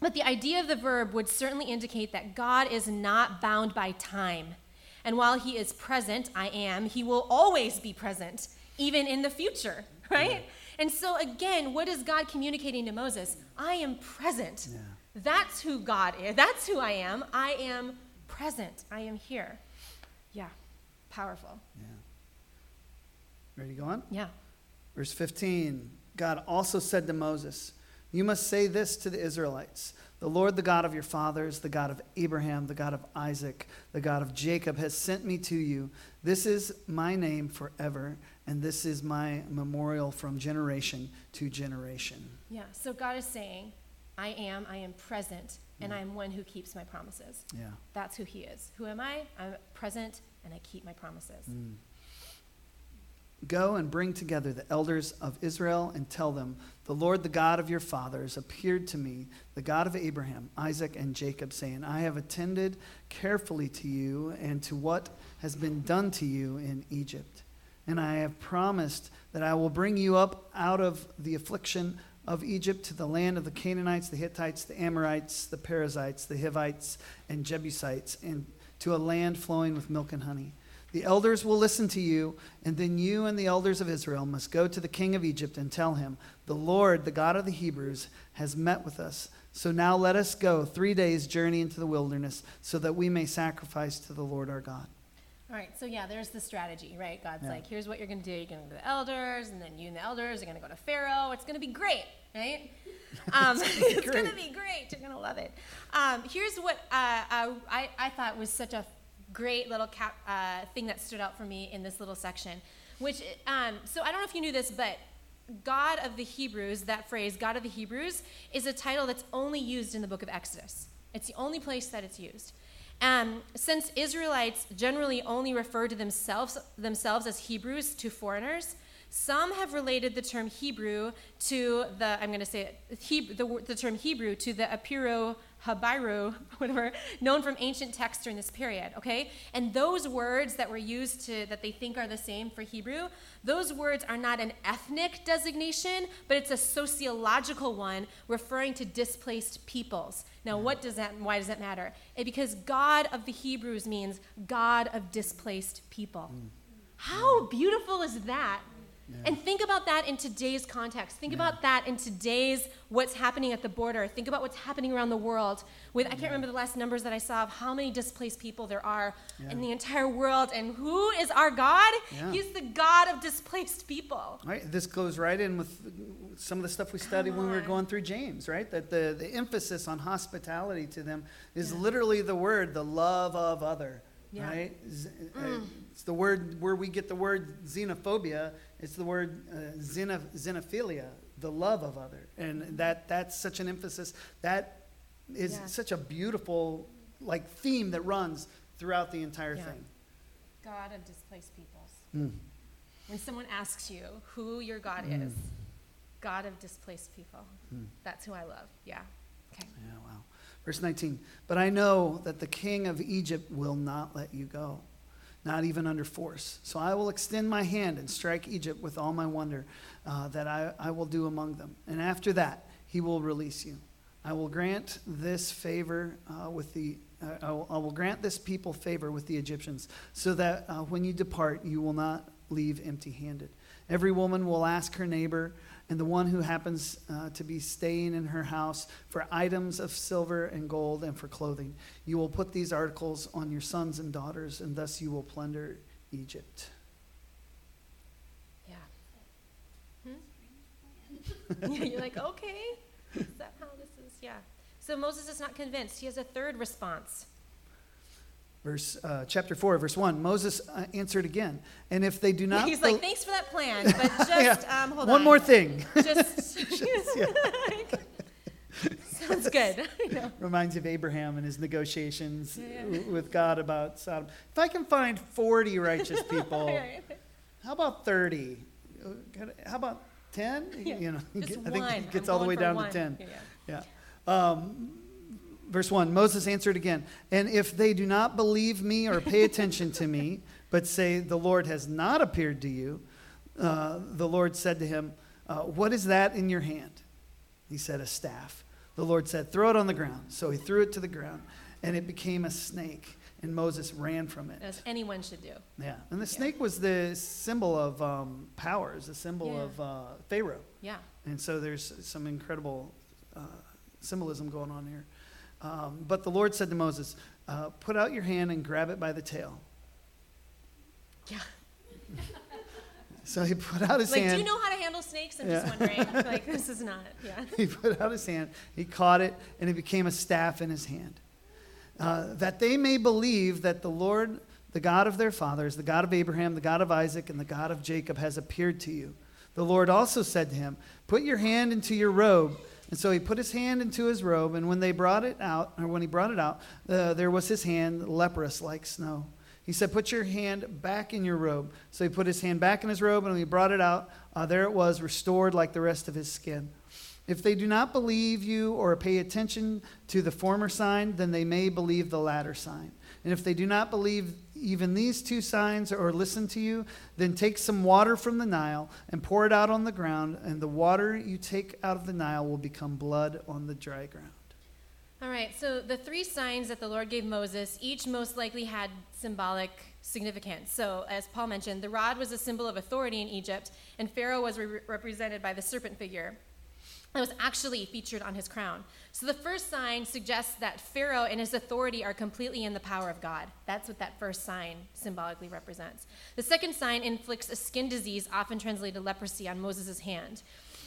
but the idea of the verb would certainly indicate that God is not bound by time. And while he is present, I am, he will always be present, even in the future, right? And so, again, what is God communicating to Moses? I am present. Yeah. That's who God is. That's who I am. I am present. I am here. Yeah, powerful. Yeah. Ready to go on? Yeah. Verse 15 God also said to Moses, You must say this to the Israelites The Lord, the God of your fathers, the God of Abraham, the God of Isaac, the God of Jacob, has sent me to you. This is my name forever, and this is my memorial from generation to generation. Yeah. So God is saying, I am, I am present, and I am one who keeps my promises. Yeah. That's who he is. Who am I? I'm present and I keep my promises. Mm. Go and bring together the elders of Israel and tell them, The Lord, the God of your fathers, appeared to me, the God of Abraham, Isaac, and Jacob, saying, I have attended carefully to you and to what has been done to you in Egypt. And I have promised that I will bring you up out of the affliction of Egypt to the land of the Canaanites, the Hittites, the Amorites, the Perizzites, the Hivites, and Jebusites, and to a land flowing with milk and honey. The elders will listen to you, and then you and the elders of Israel must go to the king of Egypt and tell him, The Lord, the God of the Hebrews, has met with us. So now let us go three days' journey into the wilderness, so that we may sacrifice to the Lord our God. All right, so yeah, there's the strategy, right? God's Yeah. like, here's what you're going to do. You're going to go to the elders, and then you and the elders are going to go to Pharaoh. It's going to be great, right? Um, it's going to be great. You're going to love it. Um, here's what uh, uh, I, I thought was such a great little cap, uh, thing that stood out for me in this little section, which, um, so I don't know if you knew this, but God of the Hebrews, that phrase, God of the Hebrews, is a title that's only used in the book of Exodus. It's the only place that it's used. Um, since Israelites generally only refer to themselves, themselves as Hebrews to foreigners, some have related the term Hebrew to the, I'm going to say it, Heb- the, the term Hebrew to the Apiru Habiru, whatever, known from ancient texts during this period, okay? And those words that were used to, that they think are the same for Hebrew, those words are not an ethnic designation, but it's a sociological one referring to displaced peoples. Now, what does that, why does that matter? Eh, because God of the Hebrews means God of displaced people. How beautiful is that? And think about that in today's context. Think about that in today's what's happening at the border. Think about what's happening around the world. With I can't remember the last numbers that I saw of how many displaced people there are in the entire world. And who is our God? Yeah. He's the God of displaced people. Right. this goes right in with some of the stuff we studied when we were going through James, right? That the, the emphasis on hospitality to them is literally the word, the love of other, Yeah. right? Uh, It's the word where we get the word xenophobia. It's the word uh, xeno, xenophilia, the love of other, and that that's such an emphasis. That is Yeah. such a beautiful like theme that runs throughout the entire Yeah. thing. God of displaced peoples. Mm. When someone asks you who your God Mm. is, God of displaced people. That's who I love. Yeah. Okay. Yeah, wow. Verse 19. But I know that the king of Egypt will not let you go, not even under force. So I will extend my hand and strike Egypt with all my wonder uh, that I, I will do among them. And after that, he will release you. I will grant this favor uh, with the. Uh, I, will, I will grant this people favor with the Egyptians, so that uh, when you depart, you will not leave empty-handed. Every woman will ask her neighbor and the one who happens uh, to be staying in her house for items of silver and gold and for clothing. You will put these articles on your sons and daughters, and thus you will plunder Egypt. Yeah. Hmm? You're like, okay. Is that how this is? Yeah. So Moses is not convinced. He has a third response. Verse uh, chapter 4 verse 1 moses uh, answered again and if they do not He's like, thanks for that plan, but just Yeah. um, hold one on. more thing Just Yeah. sounds good. Reminds you of abraham and his negotiations Yeah, w- with god about sodom if i can find 40 righteous people how about 30 Uh, how about 10 Yeah. you know Just i think it gets I'm all the way down one. to 10 Yeah. Yeah. Um, verse 1 Moses answered again, And if they do not believe me or pay attention to me, but say, The Lord has not appeared to you, uh, the Lord said to him, uh, What is that in your hand? He said, A staff. The Lord said, Throw it on the ground. So he threw it to the ground, and it became a snake, and Moses ran from it. As anyone should do. Yeah. And the Yeah. snake was the symbol of um, power, is the symbol Yeah. of uh, Pharaoh. Yeah. And so there's some incredible uh, symbolism going on here. Um, but the Lord said to Moses, uh, Put out your hand and grab it by the tail. Yeah. So he put out his Like, hand. Like, do you know how to handle snakes? I'm just Yeah. wondering. like, this is not. Yeah. he put out his hand, he caught it, and it became a staff in his hand. Uh, that they may believe that the Lord, the God of their fathers, the God of Abraham, the God of Isaac, and the God of Jacob, has appeared to you. The Lord also said to him, Put your hand into your robe. And so he put his hand into his robe, and when they brought it out, or when he brought it out, uh, there was his hand leprous like snow. He said, Put your hand back in your robe. So he put his hand back in his robe, and when he brought it out, uh, there it was, restored like the rest of his skin. If they do not believe you or pay attention to the former sign, then they may believe the latter sign. And if they do not believe even these two signs or listen to you, then take some water from the Nile and pour it out on the ground, and the water you take out of the Nile will become blood on the dry ground. All right, so the three signs that the Lord gave Moses, each most likely had symbolic significance. So, as Paul mentioned, the rod was a symbol of authority in Egypt, and Pharaoh was re- represented by the serpent figure that was actually featured on his crown. So, the first sign suggests that Pharaoh and his authority are completely in the power of God. That's what that first sign symbolically represents. The second sign inflicts a skin disease, often translated leprosy, on Moses' hand.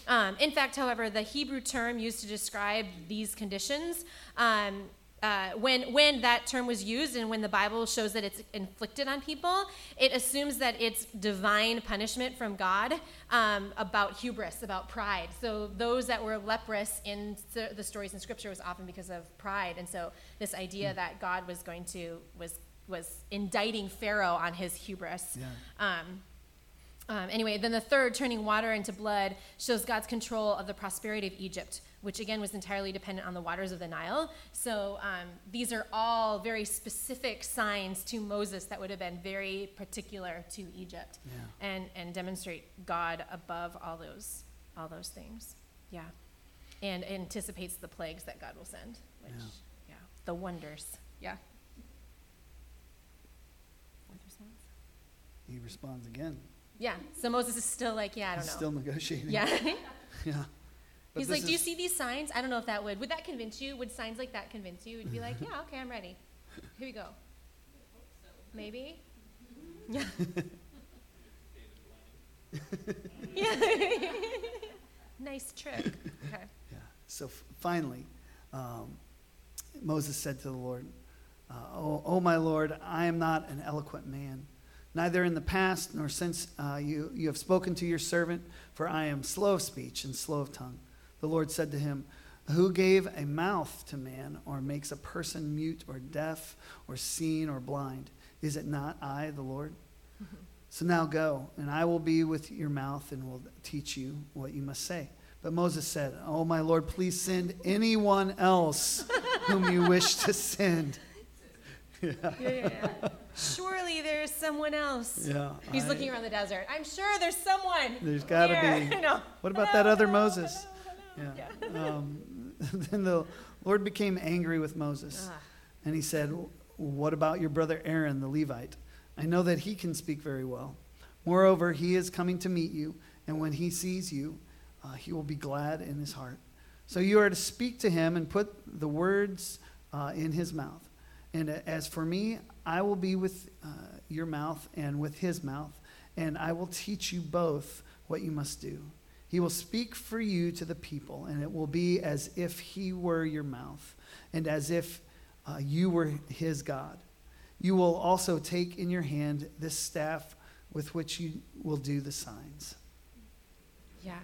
Um, in fact, however, the Hebrew term used to describe these conditions, um, uh, when, when that term was used and when the Bible shows that it's inflicted on people, it assumes that it's divine punishment from God um, about hubris, about pride. So those that were leprous in the, the stories in Scripture was often because of pride. And so this idea that God was going to, was, was indicting Pharaoh on his hubris. Yeah. Um, um, anyway, then the third, turning water into blood, shows God's control of the prosperity of Egypt, which again was entirely dependent on the waters of the Nile. So um, these are all very specific signs to Moses that would have been very particular to Egypt, Yeah. and and demonstrate God above all those all those things. Yeah, and anticipates the plagues that God will send, which Yeah. yeah, the wonders. Yeah. He responds again. Yeah. So Moses is still like, yeah, I don't He's know. still negotiating. Yeah. Yeah. But He's like, do you see these signs? I don't know if that would. Would that convince you? Would signs like that convince you? Would be like, yeah, okay, I'm ready. Here we go. Maybe? Yeah. yeah. nice trick. Okay. Yeah. So f- finally, um, Moses said to the Lord, uh, oh, oh, my Lord, I am not an eloquent man, neither in the past nor since uh, you, you have spoken to your servant, for I am slow of speech and slow of tongue. The Lord said to him, Who gave a mouth to man, or makes a person mute, or deaf, or seen, or blind? Is it not I, the Lord? Mm-hmm. So now go, and I will be with your mouth and will teach you what you must say. But Moses said, Oh, my Lord, please send anyone else whom you wish to send. Yeah, yeah. Surely there's someone else. Yeah. He's I- looking around the desert. I'm sure there's someone. There's got to be. Know. What about Hello, that other hello, Moses? hello, Yeah. Um, then the Lord became angry with Moses. Ah. And he said, What about your brother Aaron the Levite? I know that he can speak very well. Moreover, he is coming to meet you, and when he sees you, uh, he will be glad in his heart. So you are to speak to him and put the words uh, in his mouth. And as for me, I will be with uh, your mouth and with his mouth, and I will teach you both what you must do. He will speak for you to the people, and it will be as if he were your mouth, and as if uh, you were his God. you will also take in your hand this staff with which you will do the signs. Yeah.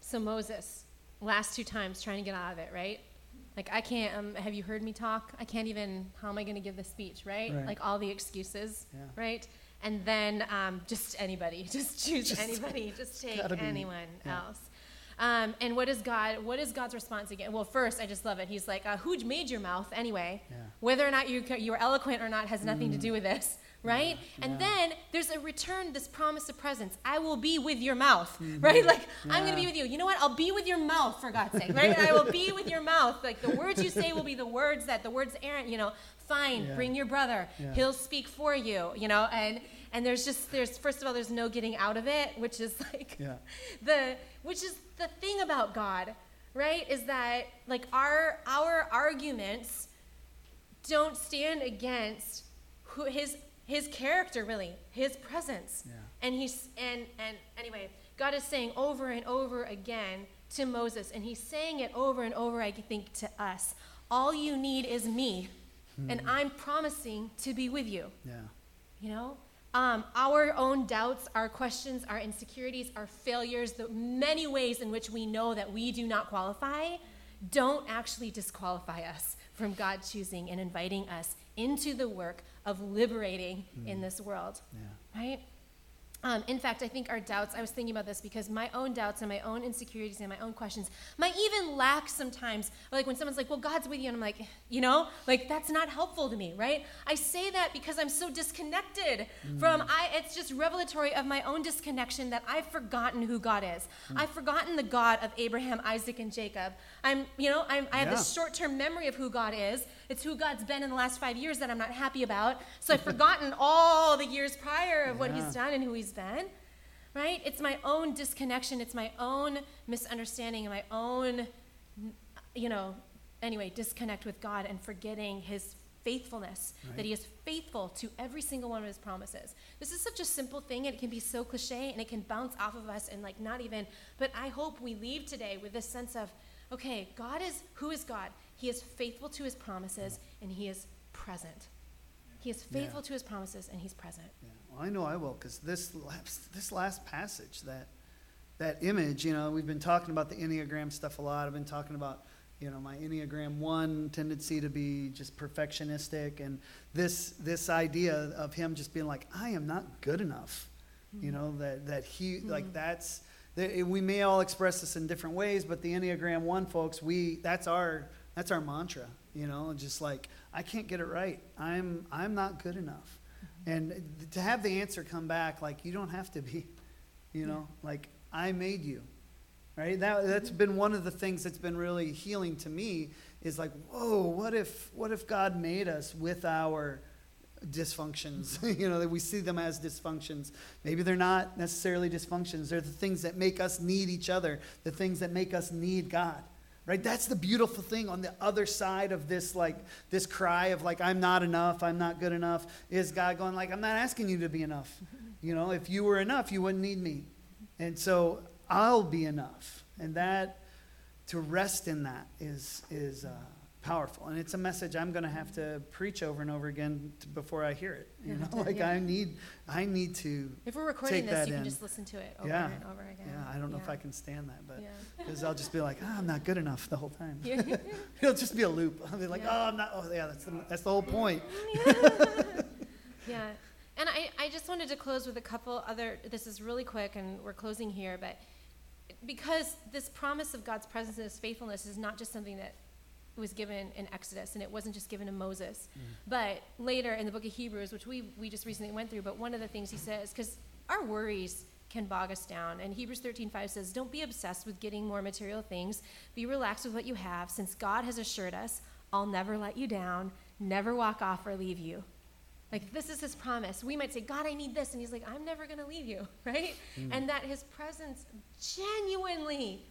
So Moses, last two times trying to get out of it, right? Like I can't. Um, have you heard me talk? I can't even. How am I going to give the speech, right? Right. Like all the excuses, Yeah. right? And then um, just anybody, just choose Just- anybody, just take be- anyone yeah. else. Um, and what is God? What is God's response again? Well, first, I just love it. He's like, uh, "Who made your mouth anyway? Yeah. Whether or not you you are eloquent or not has nothing to do with this, right? And yeah. then there's a return, this promise of presence. I will be with your mouth, right? Like I'm going to be with you. You know what? I'll be with your mouth for God's sake, right? I will be with your mouth. Like the words you say will be the words that the words Aaron, you know, fine, Yeah. bring your brother. Yeah. He'll speak for you, you know, and and there's just there's first of all there's no getting out of it, which is like Yeah. the which is the thing about God, right? Is that like our our arguments don't stand against who his his character really, his presence. Yeah. And he's and and anyway, God is saying over and over again to Moses, and he's saying it over and over, I think, to us. All you need is me, and I'm promising to be with you. Yeah. You know, um, our own doubts, our questions, our insecurities, our failures, the many ways in which we know that we do not qualify, don't actually disqualify us from God choosing and inviting us into the work of liberating in this world, Yeah. right? Um, in fact, I think our doubts, I was thinking about this because my own doubts and my own insecurities and my own questions might even lack sometimes. Like when someone's like, well, God's with you, and I'm like, you know, like that's not helpful to me, right? I say that because I'm so disconnected from, I, it's just revelatory of my own disconnection that I've forgotten who God is. I've forgotten the God of Abraham, Isaac, and Jacob. I'm, you know, I'm, I have Yeah. this short term memory of who God is. It's who God's been in the last five years that I'm not happy about. So I've forgotten all the years prior of what He's done and who He's been. Right? It's my own disconnection. It's my own misunderstanding and my own, you know, anyway, disconnect with God and forgetting His faithfulness, Right. that He is faithful to every single one of His promises. This is such a simple thing, and it can be so cliche, and it can bounce off of us, and like not even. But I hope we leave today with this sense of, okay, God is who is God? He is faithful to His promises, and He is present. He is Yeah. faithful to His promises, and He's present. Yeah, well, I know I will, because this last, this last passage, that that image, you know, we've been talking about the Enneagram stuff a lot. I've been talking about, you know, my Enneagram one tendency to be just perfectionistic, and this this idea of him just being like, I am not good enough, you mm-hmm. know, that that he like mm-hmm. that's. That- eh, We may all express this in different ways, but the Enneagram one folks, we that's our that's our mantra, you know, just like I can't get it right. I'm I'm not good enough. Mm-hmm. And to have the answer come back, like, you don't have to be, you know, like, I made you, right? That, that's been one of the things that's been really healing to me is like, whoa, what if, what if God made us with our dysfunctions? you know, that we see them as dysfunctions. Maybe they're not necessarily dysfunctions. They're the things that make us need each other, the things that make us need God right that's the beautiful thing on the other side of this like this cry of like i'm not enough i'm not good enough is god going like i'm not asking you to be enough you know if you were enough you wouldn't need me and so i'll be enough and that to rest in that is is uh, powerful and it's a message i'm going to have to preach over and over again to, before i hear it you Yeah, know like yeah. i need i need to If we're recording Take this, you in. can just listen to it over Yeah. and over again. yeah i don't know if i can stand that but because i'll just be like ah, i'm not good enough the whole time It'll just be a loop. I'll be like, oh, I'm not. Oh, yeah, that's the, that's the whole point. yeah. And I, I just wanted to close with a couple other, this is really quick and we're closing here, but because this promise of God's presence and his faithfulness is not just something that was given in Exodus and it wasn't just given to Moses, mm-hmm. but later in the book of Hebrews, which we, we just recently went through, but one of the things he says, because our worries can bog us down. And Hebrews 13:5 says, "Don't be obsessed with getting more material things. Be relaxed with what you have, since God has assured us, I'll never let you down, never walk off or leave you." Like this is his promise. We might say, "God, I need this." And he's like, "I'm never going to leave you." Right? Mm. And that his presence genuinely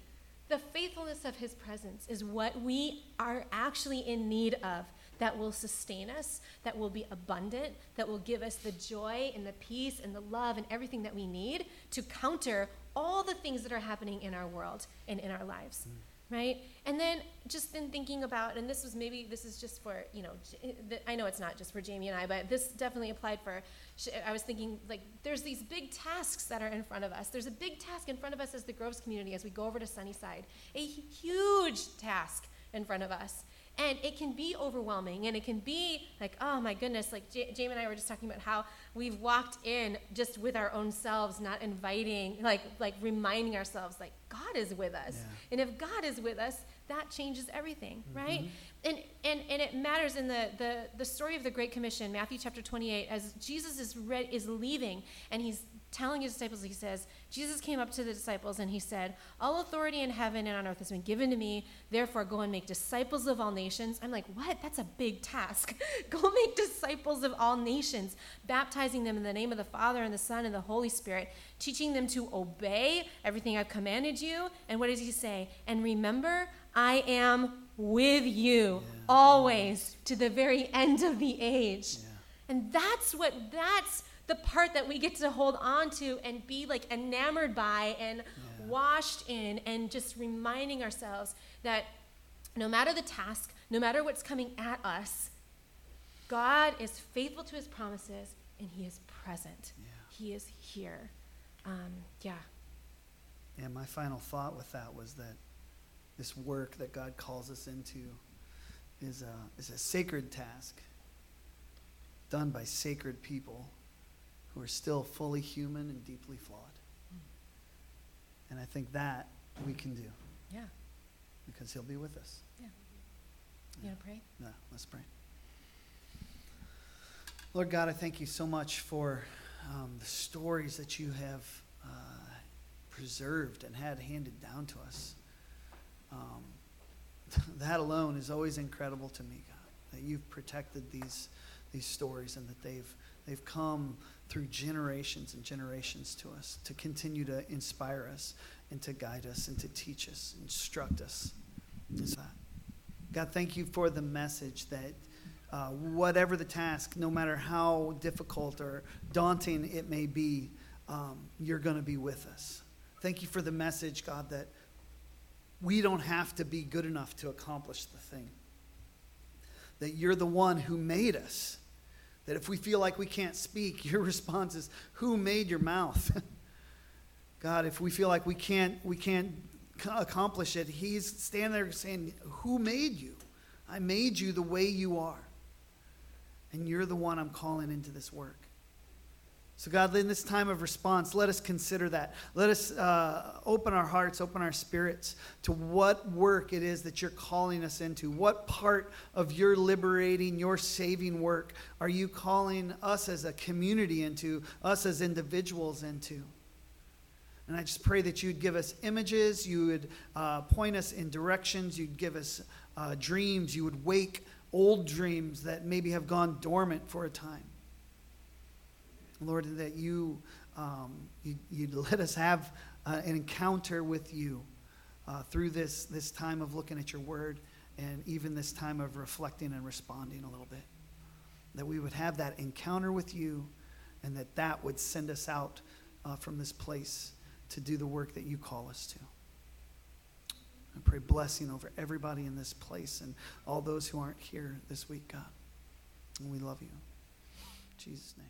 the faithfulness of his presence is what we are actually in need of that will sustain us, that will be abundant, that will give us the joy and the peace and the love and everything that we need to counter all the things that are happening in our world and in our lives. Mm. right? And then just in thinking about, and this was maybe, this is just for, you know, eh, I know it's not just for Jamie and I, but this definitely applied for, I was thinking, like, there's these big tasks that are in front of us. There's a big task in front of us as the Groves community as we go over to Sunnyside, a huge task in front of us. And it can be overwhelming, and it can be like, oh my goodness, like J- Jamie and I were just talking about how we've walked in just with our own selves, not inviting, like, like reminding ourselves, like, God is with us. Yeah. And if God is with us, that changes everything, mm-hmm. right? And, and, and it matters in the, the, the story of the Great Commission, Matthew chapter 28, as Jesus is, re- is leaving and he's telling his disciples, he says, Jesus came up to the disciples and he said, All authority in heaven and on earth has been given to me. Therefore, go and make disciples of all nations. I'm like, what? That's a big task. go make disciples of all nations, baptizing them in the name of the Father and the Son and the Holy Spirit, teaching them to obey everything I've commanded you. And what does he say? And remember, I am with you Yeah. always to the very end of the age. Yeah. And that's what that's the part that we get to hold on to and be like enamored by and Yeah. washed in and just reminding ourselves that no matter the task, no matter what's coming at us, God is faithful to his promises and he is present. Yeah. He is here. Um, yeah. And my final thought with that was that this work that God calls us into is a, is a sacred task done by sacred people who are still fully human and deeply flawed. And I think that we can do Yeah. because He'll be with us. Yeah. You want to pray? No, let's pray. Lord God, I thank you so much for um, the stories that you have uh, preserved and had handed down to us. Um, that alone is always incredible to me, God, that you've protected these, these stories and that they've, they've come through generations and generations to us to continue to inspire us and to guide us and to teach us, instruct us. God, thank you for the message that uh, whatever the task, no matter how difficult or daunting it may be, um, you're going to be with us. Thank you for the message, God, that we don't have to be good enough to accomplish the thing. That you're the one who made us. That if we feel like we can't speak, your response is, Who made your mouth? God, if we feel like we can't, we can't accomplish it, He's standing there saying, Who made you? I made you the way you are. And you're the one I'm calling into this work. So, God, in this time of response, let us consider that. Let us uh, open our hearts, open our spirits to what work it is that you're calling us into. What part of your liberating, your saving work are you calling us as a community into, us as individuals into? And I just pray that you'd give us images, you would uh, point us in directions, you'd give us uh, dreams, you would wake old dreams that maybe have gone dormant for a time. Lord, that you, um, you, you'd let us have uh, an encounter with you uh, through this, this time of looking at your word and even this time of reflecting and responding a little bit. That we would have that encounter with you and that that would send us out uh, from this place to do the work that you call us to. I pray blessing over everybody in this place and all those who aren't here this week, God. And we love you. In Jesus' name.